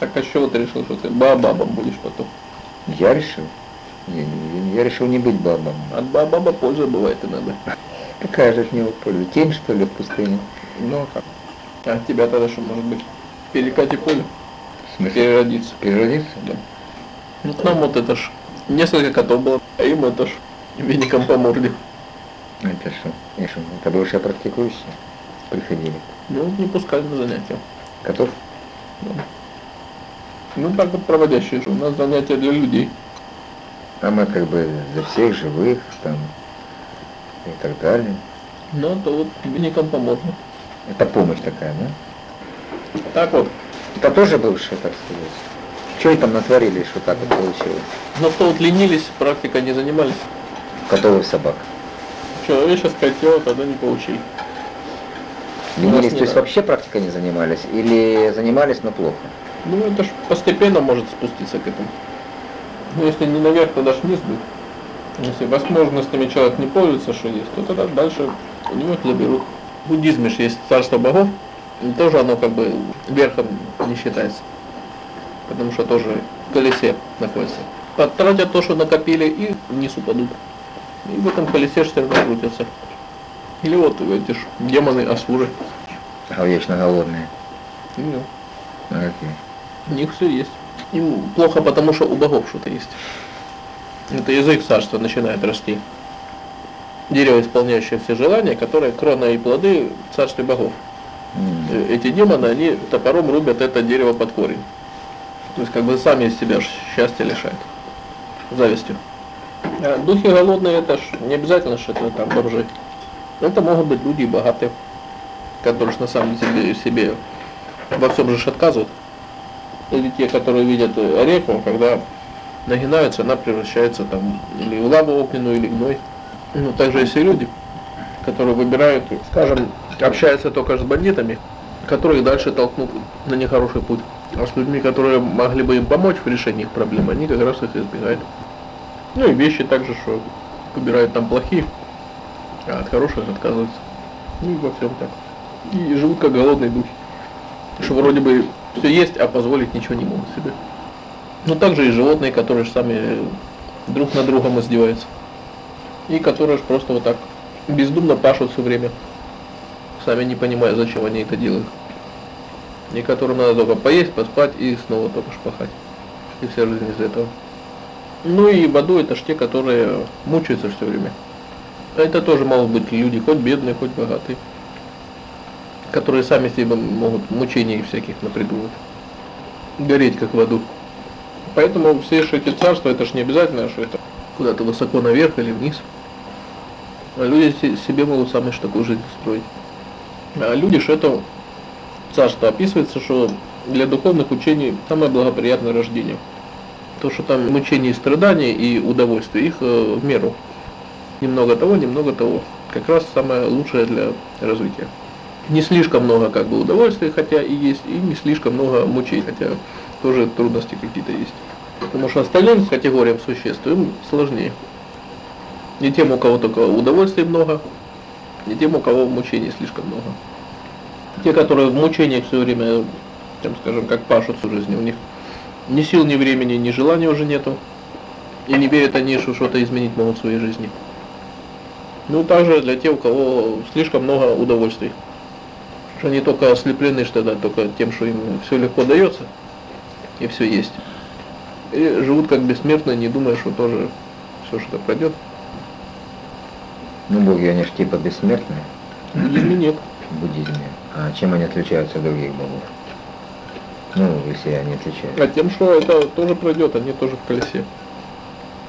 Так а чего ты решил, что ты баобабом будешь потом? Я решил? Не, не, я решил не быть бабом. От баобаба польза бывает иногда. Какая же от него польза? Тень, что ли, в пустыне? Ну а как? А тебя тогда что может быть? Перекати поле, В смысле? переродиться. Переродиться? Да. Ну к нам вот это ж несколько котов было, а им это ж веником по морде. Это что? Я что, это бывшие практикующие? Приходили. Ну, не пускали на занятия. Котов? Ну так вот проводящие, у нас занятия для людей. А мы как бы за всех живых там и так далее. Ну, то вот веником по морде. Это помощь такая, да? Так вот. Это тоже бывшие, так сказать. Что там натворили, что так вот получилось? Но кто вот ленились, практикой не занимались. Котов и собак. Человеческое тело тогда не получи. Ленились, то есть вообще практикой не занимались? Или занимались, но плохо? Ну, это ж постепенно может спуститься к этому. Ну, если не наверх, то даже вниз будет. Если возможностями человек не пользуется, что есть, то тогда дальше у него это заберут. В буддизме же есть царство богов, и тоже оно как бы верхом не считается. Потому что тоже в колесе находится. Потратят то, что накопили, и вниз упадут. И в этом колесе все равно крутятся. Или вот эти ж демоны Асуры. А вечно голодные. Ну, Ну, какие? У них все есть. Им плохо, потому что у богов что-то есть. Это язык царства начинает расти. Дерево, исполняющее все желания, которое крона и плоды в царстве богов. Э, Эти демоны, они топором рубят это дерево под корень. То есть как бы сами из себя счастье лишают. Завистью. А духи голодные, это ж не обязательно, что это там бомжи. Это могут быть люди богатые, которые ж на самом деле себе во всем же отказывают. Или те, которые видят э, реку, когда нагинаются, она превращается там или в лаву огненную, или гной. Ну, также есть и люди, которые выбирают, скажем, общаются только с бандитами, которые дальше толкнут на нехороший путь. А с людьми, которые могли бы им помочь в решении их проблем, они как раз их избегают. Ну и вещи также, что выбирают там плохие, а от хороших отказываются. Ну и во всем так. И живут как голодные духи. Что вроде бы все есть, а позволить ничего не могут себе. Ну также и животные, которые ж сами друг на другом издеваются. И которые ж просто вот так бездумно пашут все время. Сами не понимая, зачем они это делают. И которым надо только поесть, поспать и снова только ж пахать. И вся жизнь из этого. Ну и в аду это ж те, которые мучаются все время. Это тоже могут быть люди, хоть бедные, хоть богатые. Которые сами себе могут мучений всяких напридумывать. Гореть как в аду. Поэтому все ж эти царства, это ж не обязательно, что это куда-то высоко наверх или вниз. А люди се- себе могут сами ж такую жизнь строить. А люди ж это царство описывается, что для духовных учений самое благоприятное рождение. То, что там мучения и страдания и удовольствие, их э, в меру. Немного того, немного того. Как раз самое лучшее для развития. Не слишком много как бы удовольствий, хотя и есть, и не слишком много мучений, хотя тоже трудности какие-то есть. Потому что остальным категориям существ им сложнее. Не тем, у кого только удовольствий много, не тем, у кого мучений слишком много. Те, которые в мучениях все время, там, скажем, как пашут всю жизнь, у них ни сил, ни времени, ни желания уже нету. И не верят они, что что-то изменить могут в своей жизни. Ну, также для тех, у кого слишком много удовольствий. Что они только ослеплены, что да, только тем, что им все легко дается, и все есть. И живут как бессмертные, не думая, что тоже все что-то пройдет. Ну, боги, они же типа бессмертные В буддизме нет. в буддизме. А чем они отличаются от других богов? Ну, если они отличаются. А тем, что это тоже пройдет, они тоже в колесе.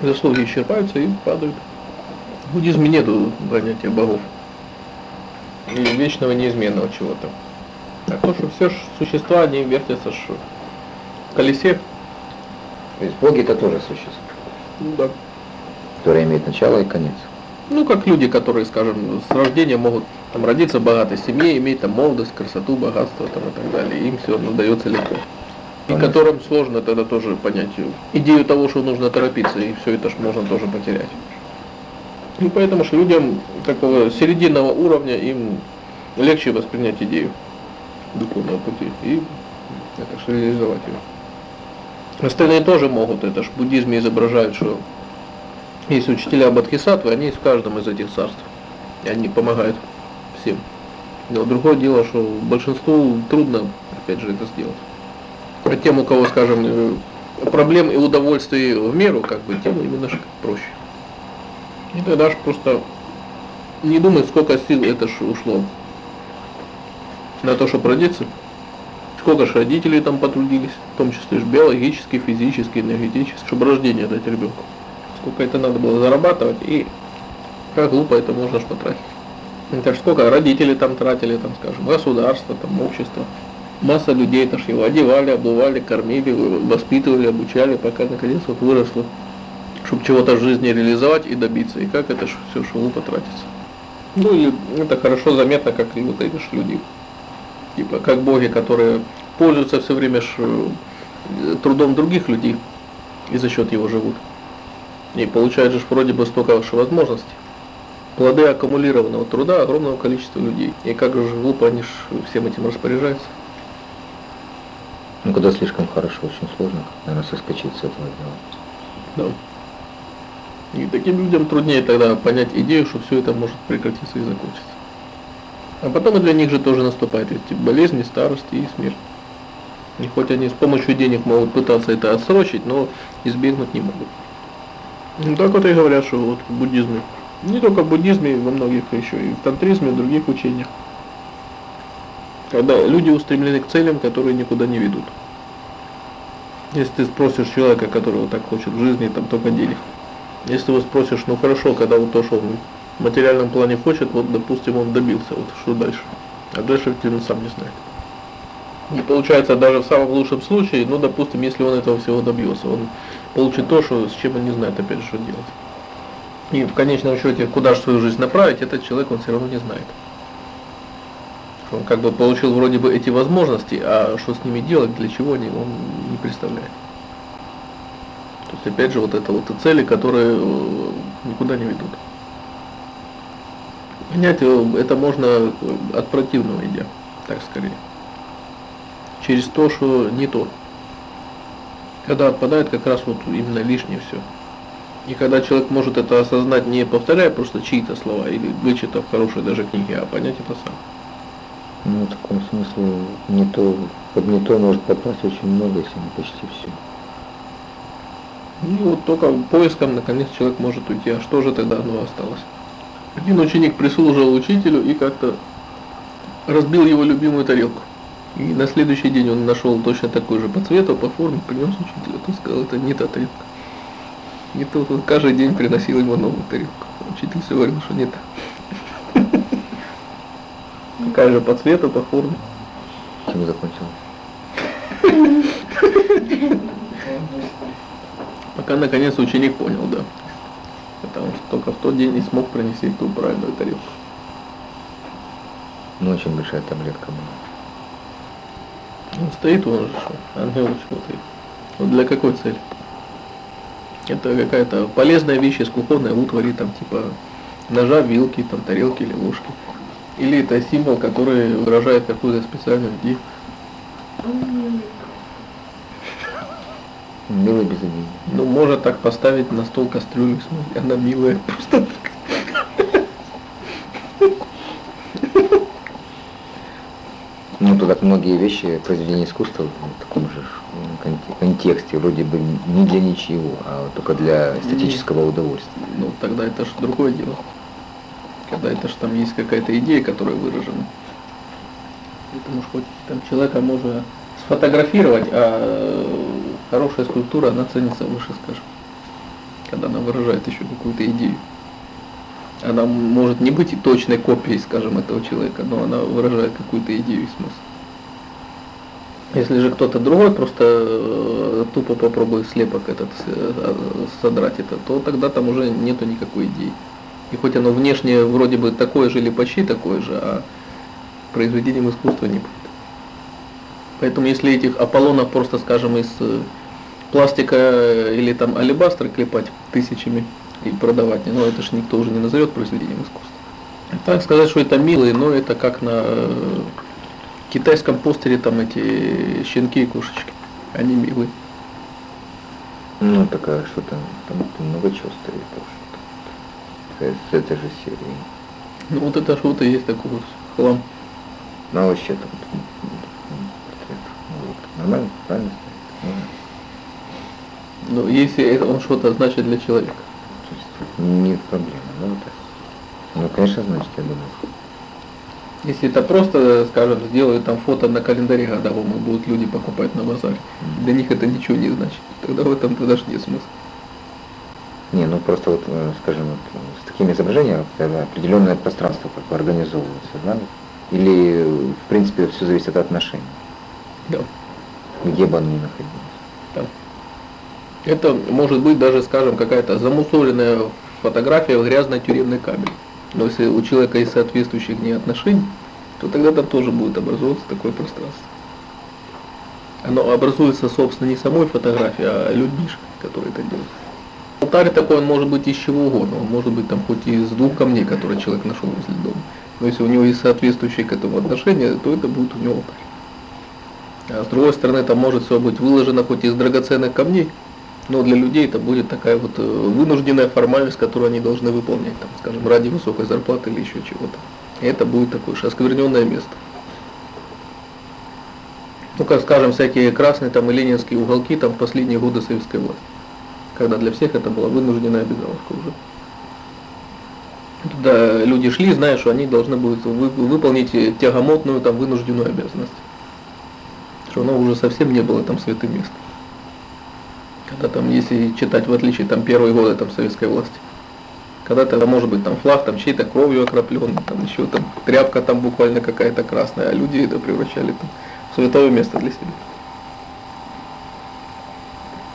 Заслуги исчерпаются и падают. В буддизме нету понятия богов. И вечного неизменного чего-то. А то, что все существа, они вертятся в колесе. То есть боги это тоже существа, Ну да. которые имеют начало и конец. Ну, как люди, которые, скажем, с рождения могут там, родиться в богатой семье, иметь там молодость, красоту, богатство там, и так далее. Им все дается легко. И Понятно. которым сложно тогда тоже понять идею того, что нужно торопиться, и все это ж можно тоже потерять. И поэтому же людям такого серединного уровня им легче воспринять идею духовного пути и это ж реализовать ее. Остальные тоже могут, это ж в буддизме изображают, что есть учителя Бодхисаттвы, они в каждом из этих царств. И они помогают всем. Но другое дело, что большинству трудно, опять же, это сделать. А тем, у кого, скажем, э, проблем и удовольствий в меру, как бы, тем немножко проще. И тогда ж просто не думай, сколько сил это ж ушло на то, чтобы родиться. Сколько же родителей там потрудились, в том числе ж биологически, физически, энергетически, чтобы рождение дать ребенку. Сколько это надо было зарабатывать и как глупо это можно ж потратить. Это ж сколько родители там тратили, там, скажем, государство, там, общество. Масса людей это ж его одевали, обували, кормили, воспитывали, обучали, пока наконец вот выросло, чтобы чего-то в жизни реализовать и добиться. И как это все шелу потратится. Ну и это хорошо заметно, как вот эти ж люди, типа как боги, которые пользуются все время ж, э, трудом других людей и за счет его живут. И получают же вроде бы столько же возможностей. Плоды аккумулированного труда огромного количества людей. И как же глупо они ж всем этим распоряжаются. Ну, когда слишком хорошо, очень сложно, наверное, соскочить с этого дела. Да. И таким людям труднее тогда понять идею, что все это может прекратиться и закончиться. А потом и для них же тоже наступают эти болезни, старости и смерть. И хоть они с помощью денег могут пытаться это отсрочить, но избегнуть не могут. Ну, так вот и говорят, что вот в буддизме, не только в буддизме, во многих еще и в тантризме, и в других учениях, когда люди устремлены к целям, которые никуда не ведут. Если ты спросишь человека, которого так хочет в жизни, там только денег. Если его спросишь, ну хорошо, когда вот то, что он в материальном плане хочет, вот допустим он добился, вот что дальше? А дальше он сам не знает. И получается даже в самом лучшем случае, ну допустим, если он этого всего добьется, он получит то, что, с чем он не знает опять что делать. И в конечном счете, куда же свою жизнь направить, этот человек он все равно не знает. Он как бы получил вроде бы эти возможности, а что с ними делать, для чего они, он не представляет. То есть опять же вот это вот и цели, которые э, никуда не ведут. Понять э, это можно э, от противного идя, так скорее. Через то, что не то. Когда отпадает как раз вот именно лишнее все. И когда человек может это осознать, не повторяя просто чьи-то слова или вычитав хорошие даже книги, а понять это сам. Ну, в таком смысле, не то, под не то может попасть очень много, если не почти все. И вот только поиском, наконец, человек может уйти. А что же тогда оно осталось? Один ученик прислужил учителю и как-то разбил его любимую тарелку. И на следующий день он нашел точно такой же по цвету, по форме, принес учителю. Тот сказал, это не та тарелка. Не тот, он каждый день приносил ему новую тарелку. Учитель все говорил, что не та. Такая же по цвету, по форме. Чем закончил? Пока наконец ученик понял, да. Потому что только в тот день не смог принести ту правильную тарелку. Ну, очень большая таблетка была. Он стоит, он же что, ангел смотрит. Вот для какой цели? Это какая-то полезная вещь из кухонной утвари, там типа ножа, вилки, там тарелки или ложки. Или это символ, который выражает какую-то специальную идею. Мило без обиды. Ну, можно так поставить на стол кастрюлю, смотри, она милая, просто так. Ну, то так многие вещи, произведения искусства в таком же контексте, вроде бы не для ничего, а только для эстетического удовольствия. Ну, тогда это же другое дело. Когда это же там есть какая-то идея, которая выражена. Потому что хоть там человека можно сфотографировать, а хорошая скульптура, она ценится выше, скажем. Когда она выражает еще какую-то идею. Она может не быть точной копией, скажем, этого человека, но она выражает какую-то идею и смысл. Если же кто-то другой просто э, тупо попробует слепок этот э, содрать это, то тогда там уже нету никакой идеи. И хоть оно внешне вроде бы такое же или почти такое же, а произведением искусства не будет. Поэтому если этих Аполлонов просто, скажем, из э, пластика или там алебастра клепать тысячами и продавать, ну это же никто уже не назовет произведением искусства. Так сказать, что это милые, но это как на э, китайском постере там эти щенки и кошечки. Они милые. Ну, такая что-то, там много чего стоит, что э, с этой же серии. Ну вот это что-то есть такой вот хлам. Ну, а вообще там м, м, портрет. Ну, вот. Нормально, правильно стоит? Ну, если это он что-то значит для человека. не проблема, ну, вот так. Ну, конечно, значит, я думаю. Если это просто, скажем, сделают там фото на календаре годовом, и будут люди покупать на базаре, для них это ничего не значит. Тогда в этом тогда же нет смысла. Не, ну просто вот, э, скажем, вот, э, с такими изображениями когда определенное пространство как бы организовывается, да? Или, в принципе, все зависит от отношений, Да. где бы оно ни находилось. да. Это может быть даже, скажем, какая-то замусоленная фотография в грязной тюремной камере. Но если у человека есть соответствующие к ней отношения, то тогда там тоже будет образовываться такое пространство. Оно образуется, собственно, не самой фотографией, а людьми, которые это делают. Алтарь такой, он может быть из чего угодно. Он может быть там хоть из двух камней, которые человек нашел возле дома. Но если у него есть соответствующие к этому отношения, то это будет у него алтарь. А с другой стороны, там может все быть выложено хоть из драгоценных камней, но для людей это будет такая вот э, вынужденная формальность, которую они должны выполнять, там, скажем, ради высокой зарплаты или еще чего-то. Это будет такое же оскверненное место. Ну, как скажем, всякие красные там и ленинские уголки там в последние годы советской власти. Когда для всех это была вынужденная обязаловка уже. Туда люди шли, зная, что они должны будут вы- выполнить э, тягомотную там вынужденную обязанность. Что оно уже совсем не было там святым местом. Когда там, если читать в отличие там первые годы там советской власти, когда-то может быть там флаг там чьей-то кровью окропленный, там еще там тряпка там буквально какая-то красная, а люди это превращали там в святое место для себя.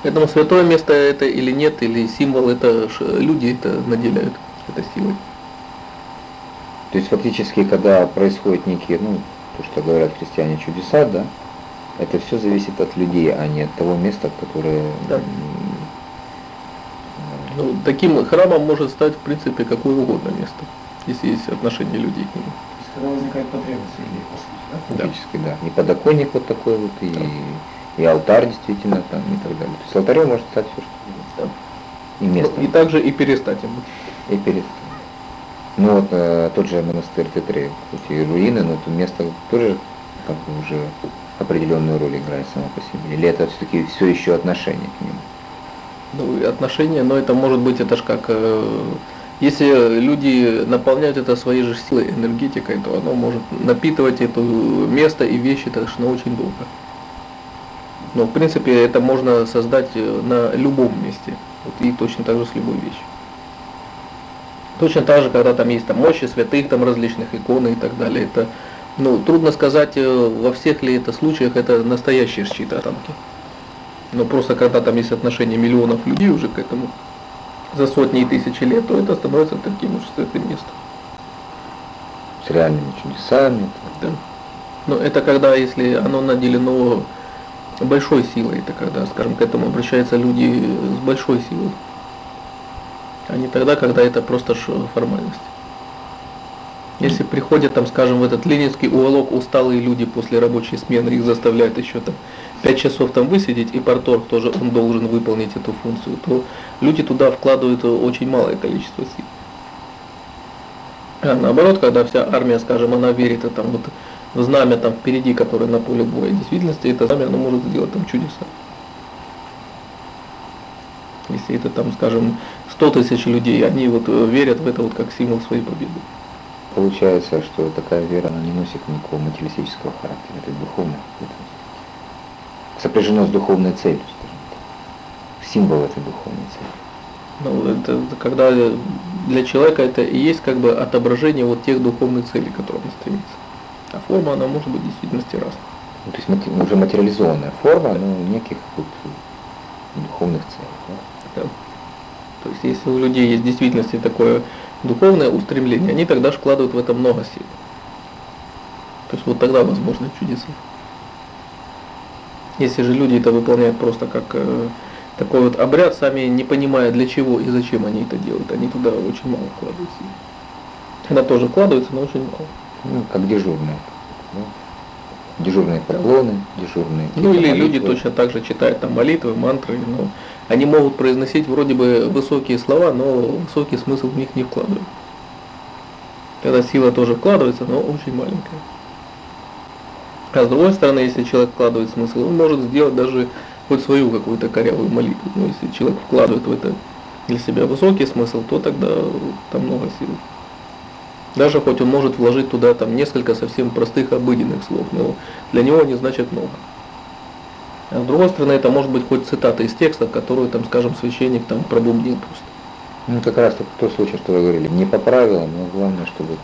Поэтому святое место это или нет, или символ, это люди это наделяют этой силой. То есть фактически, когда происходят некие, ну, то, что говорят христиане, чудеса, да, это все зависит от людей, а не от того места, которое... Да. м, Ну, таким храмом может стать в принципе какое угодно место, если есть отношение людей к нему. То есть когда возникает потребность людей, по сути, да? Да. Фактически, да. И подоконник вот такой вот, и, и алтарь действительно там, и так далее. То есть алтарем может стать все, что угодно. Да. И место. Ну, и также и перестать им. И перед. Ну вот э, тот же монастырь Тетре, хоть и руины, но это место тоже как бы уже определенную роль играет само по себе. Или это все-таки все еще отношение к нему? Ну, отношения, но это может быть, это ж как, э, если люди наполняют это своей же силой, энергетикой, то оно может напитывать это место и вещи так что очень долго. Но в принципе это можно создать э, на любом месте. Вот, и точно так же с любой вещью. Точно так же, когда там есть там мощи святых, там различных икон и так далее. Это, ну, трудно сказать, э, во всех ли это случаях это настоящие щиты рамки. Но просто когда там есть отношение миллионов людей уже к этому за сотни и тысячи лет, то это становится таким уж святым местом. С реальными чудесами. Да. Но это когда, если оно наделено большой силой, это когда, скажем, к этому обращаются люди с большой силой. А не тогда, когда это просто формальность. Если приходят там, скажем, в этот ленинский уголок усталые люди после рабочей смены, их заставляют еще там 5 часов там высидеть, и порторг тоже он должен выполнить эту функцию, то люди туда вкладывают очень малое количество сил. А наоборот, когда вся армия, скажем, она верит там, вот, в знамя там впереди, которое на поле боя, в действительности это знамя оно может сделать там чудеса. Если это там, скажем, 100 тысяч людей, они вот э, верят в это вот как символ своей победы. Получается, что такая вера, она не носит никакого материалистического характера, это духовное. Сопряжено с духовной целью, скажем так. Символ этой духовной цели. Ну, это когда для человека это и есть как бы отображение вот тех духовных целей, к которым он стремится. А форма, она может быть в действительности разная. Ну, то есть мати- уже материализованная форма, но неких вот духовных целей. да. Да. То есть если у людей есть в действительности такое духовное устремление, они тогда же вкладывают в это много сил. То есть вот тогда возможны чудеса. Если же люди это выполняют просто как э, такой вот обряд, сами не понимая для чего и зачем они это делают, они туда очень мало вкладывают сил. Она тоже вкладывается, но очень мало. Ну, как дежурная. да. Дежурные поклоны, дежурные. Ну или люди молитвы. точно так же читают там молитвы, мантры, но они могут произносить вроде бы высокие слова, но высокий смысл в них не вкладывают. Тогда сила тоже вкладывается, но очень маленькая. А с другой стороны, если человек вкладывает смысл, он может сделать даже хоть свою какую-то корявую молитву. Но если человек вкладывает в это для себя высокий смысл, то тогда там много сил. Даже хоть он может вложить туда там несколько совсем простых обыденных слов, но для него они значат много. А с другой стороны, это может быть хоть цитата из текста, которую там, скажем, священник там пробубнил просто. Ну, как раз тот случай, что вы говорили, не по правилам, но главное, чтобы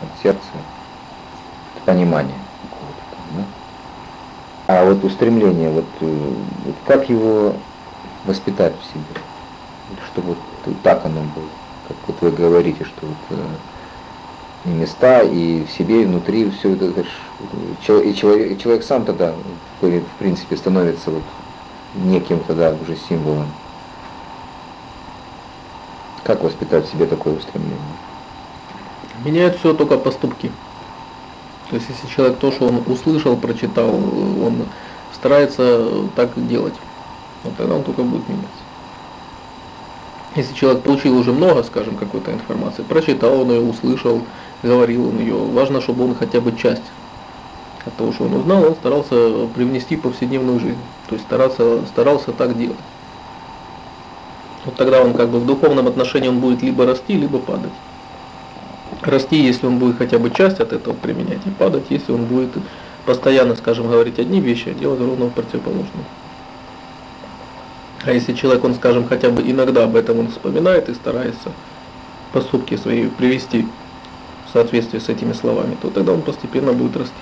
от сердца понимание да? А вот устремление, вот, э, вот как его воспитать в себе, чтобы вот так оно было, как вот вы говорите, что вот э, и места, и в себе, и внутри, все это, это ж, и человек, и человек сам тогда, в принципе, становится вот неким тогда уже символом. Как воспитать в себе такое устремление? Меняет все только поступки. То есть если человек то, что он услышал, прочитал, он старается так делать, вот тогда он только будет меняться. Если человек получил уже много, скажем, какой-то информации, прочитал он ее, услышал, говорил он ее, важно, чтобы он хотя бы часть от того, что он узнал, он старался привнести в повседневную жизнь. То есть старался, старался так делать. Вот тогда он как бы в духовном отношении он будет либо расти, либо падать. Расти, если он будет хотя бы часть от этого применять, и падать, если он будет постоянно, скажем, говорить одни вещи, а делать ровно противоположное. А если человек, он, скажем, хотя бы иногда об этом он вспоминает и старается поступки свои привести в соответствие с этими словами, то тогда он постепенно будет расти.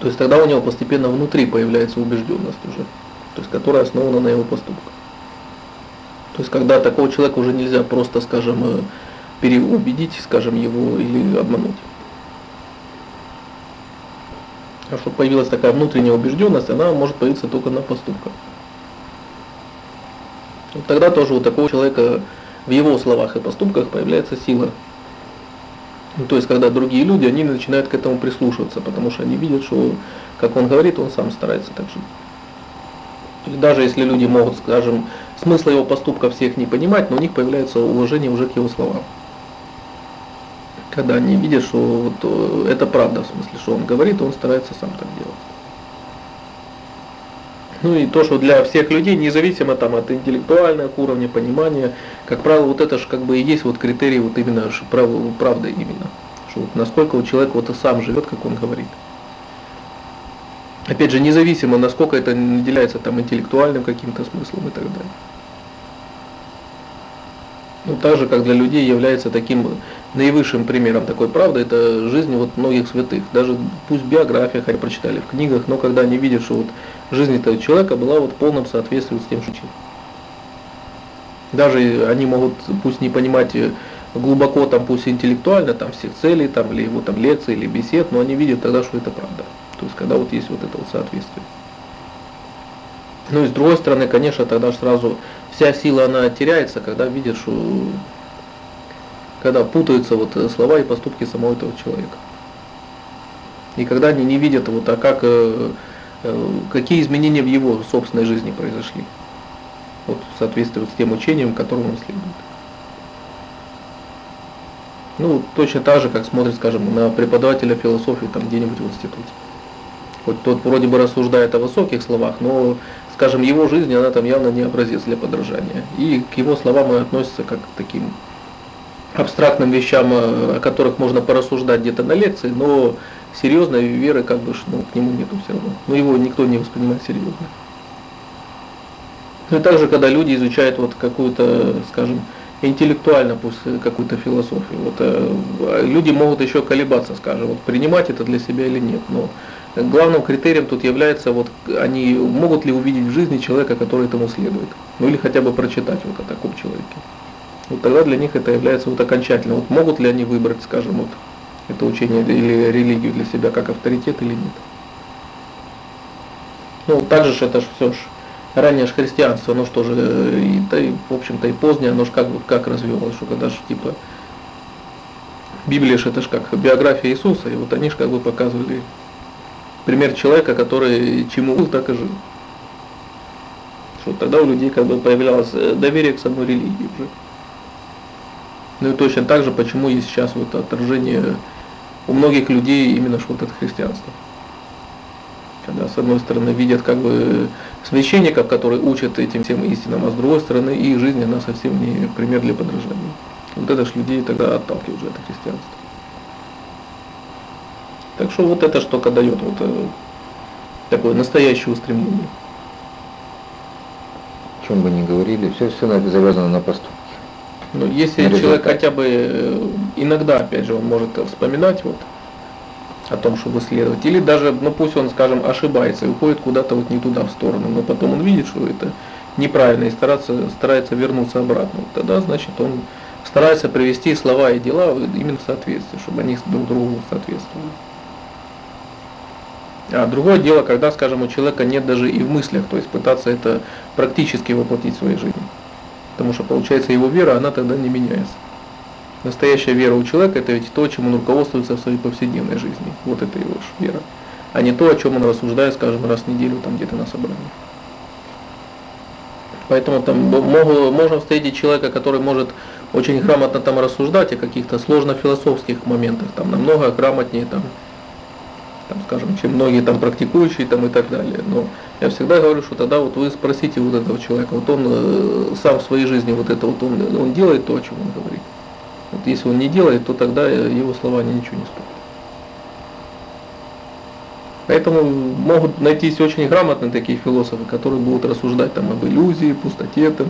То есть тогда у него постепенно внутри появляется убежденность уже, то есть которая основана на его поступках. То есть когда такого человека уже нельзя просто, скажем, э, переубедить, скажем, его или обмануть. А чтобы появилась такая внутренняя убежденность, она может появиться только на поступках. Вот тогда тоже у такого человека в его словах и поступках появляется сила. Ну, то есть, когда другие люди, они начинают к этому прислушиваться, потому что они видят, что, как он говорит, он сам старается так жить. Есть, даже если люди могут, скажем, смысла его поступка всех не понимать, но у них появляется уважение уже к его словам. Когда они видят, что вот э, это правда, в смысле, что он говорит, он старается сам так делать. Ну и то, что для всех людей, независимо там от интеллектуального уровня понимания, как правило, вот это же как бы и есть вот критерий вот именно прав, правды именно. Что вот насколько вот человек вот и сам живет, как он говорит. Опять же, независимо, насколько это наделяется там интеллектуальным каким-то смыслом и так далее. Ну, так же, как для людей является таким наивысшим примером такой правды, это жизнь вот многих святых. Даже пусть биографиях они прочитали, в книгах, но когда они видят, что вот жизнь этого человека была вот в полном соответствии с тем, что учил. Даже они могут, пусть не понимать э, глубоко, там, пусть интеллектуально, там, всех целей, там, или его там лекций, или бесед, но они видят тогда, что это правда. То есть, когда вот есть вот это вот соответствие. Ну и с другой стороны, конечно, тогда ж сразу вся сила, она теряется, когда что когда путаются вот э, слова и поступки самого этого человека. И когда они не видят, вот, а как, э, какие изменения в его собственной жизни произошли. Вот в соответствии с тем учением, которому он следует. Ну, точно так же, как смотрит, скажем, на преподавателя философии там где-нибудь в институте. Хоть тот вроде бы рассуждает о высоких словах, но, скажем, его жизнь, она там явно не образец для подражания. И к его словам и относится как к таким абстрактным вещам, э, о которых можно порассуждать где-то на лекции, но серьезной веры как бы ну, к нему нету все равно. Но его никто не воспринимает серьезно. Ну и также, когда люди изучают вот какую-то, скажем, интеллектуально пусть э, какую-то философию, вот, э, люди могут еще колебаться, скажем, вот, принимать это для себя или нет. Но главным критерием тут является, вот, они могут ли увидеть в жизни человека, который этому следует. Ну или хотя бы прочитать вот о таком человеке. Вот тогда для них это является вот окончательно. Вот могут ли они выбрать, скажем, вот это учение или религию для себя как авторитет или нет. Ну, также ж это ж все ж раннее ж христианство, оно что же, э, и, да, и, в общем-то, и позднее, оно же как, как развивалось, что когда же, типа, Библия же это ж как биография Иисуса, и вот они же как бы показывали пример человека, который чему был, так и жил. Что тогда у людей как бы появлялось э, доверие к самой религии уже. Ну и точно так же, почему есть сейчас вот отражение у многих людей именно что вот от христианства. Когда с одной стороны видят как бы священников, которые учат этим всем истинам, а с другой стороны их жизнь, она совсем не пример для подражания. Вот это ж людей тогда отталкивает уже от христианства. Так что вот это штука дает вот э, такое настоящее устремление. О чем бы ни говорили, все, все завязано на поступки. Но если На человек результат. хотя бы э, иногда, опять же, он может вспоминать вот о том, чтобы исследовать, или даже, ну пусть он, скажем, ошибается и уходит куда-то вот не туда в сторону, но потом он видит, что это неправильно и старается, старается вернуться обратно, вот тогда, значит, он старается привести слова и дела именно в соответствие, чтобы они друг другу соответствовали. А другое дело, когда, скажем, у человека нет даже и в мыслях, то есть пытаться это практически воплотить в своей жизни. Потому что получается его вера, она тогда не меняется. Настоящая вера у человека это ведь то, чем он руководствуется в своей повседневной жизни. Вот это его вера. А не то, о чем он рассуждает, скажем, раз в неделю там где-то на собрании. Поэтому там могу, можно встретить человека, который может очень грамотно там рассуждать о каких-то сложно-философских моментах, там намного грамотнее там, там, скажем, чем многие там практикующие там и так далее. Но я всегда говорю, что тогда вот вы спросите вот этого человека, вот он э, сам в своей жизни вот это вот он, он делает то, о чем он говорит. Вот если он не делает, то тогда его слова ничего не стоят. Поэтому могут найтись очень грамотные такие философы, которые будут рассуждать там об иллюзии, пустоте там,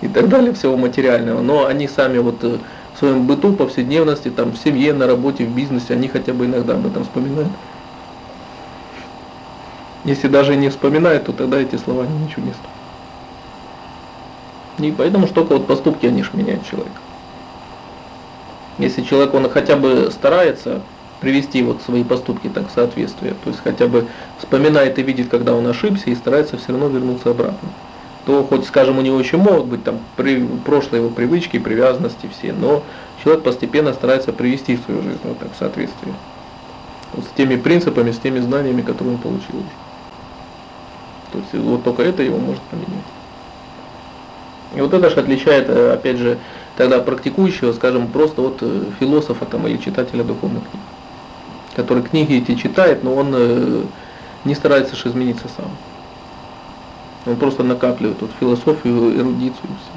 и так далее, всего материального. Но они сами вот э, в своем быту, повседневности, там, в семье, на работе, в бизнесе, они хотя бы иногда об этом вспоминают. Если даже не вспоминают, то тогда эти слова ничего не стоят. И поэтому что только вот поступки, они ж меняют человека. Если человек, он хотя бы старается привести вот свои поступки так в соответствие, то есть хотя бы вспоминает и видит, когда он ошибся, и старается все равно вернуться обратно, то хоть, скажем, у него еще могут быть там при, прошлые его привычки, привязанности все, но человек постепенно старается привести свою жизнь вот так в соответствие. Вот с теми принципами, с теми знаниями, которые он получил уже. То есть вот только это его может поменять. И вот это же отличает, э, опять же, тогда практикующего, скажем, просто от э, философа там, или читателя духовных книг, который книги эти читает, но он э, не старается же измениться сам. Он просто накапливает вот философию, эрудицию и все.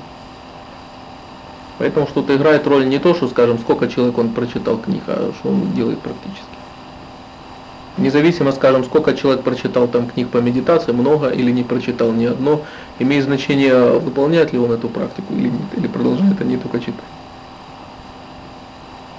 Поэтому что-то играет роль не то, что, скажем, сколько человек он прочитал книг, а что он делает практически. Независимо, скажем, сколько человек прочитал там книг по медитации, много или не прочитал ни одно, имеет значение, выполняет ли он эту практику или нет, или продолжает они только читать.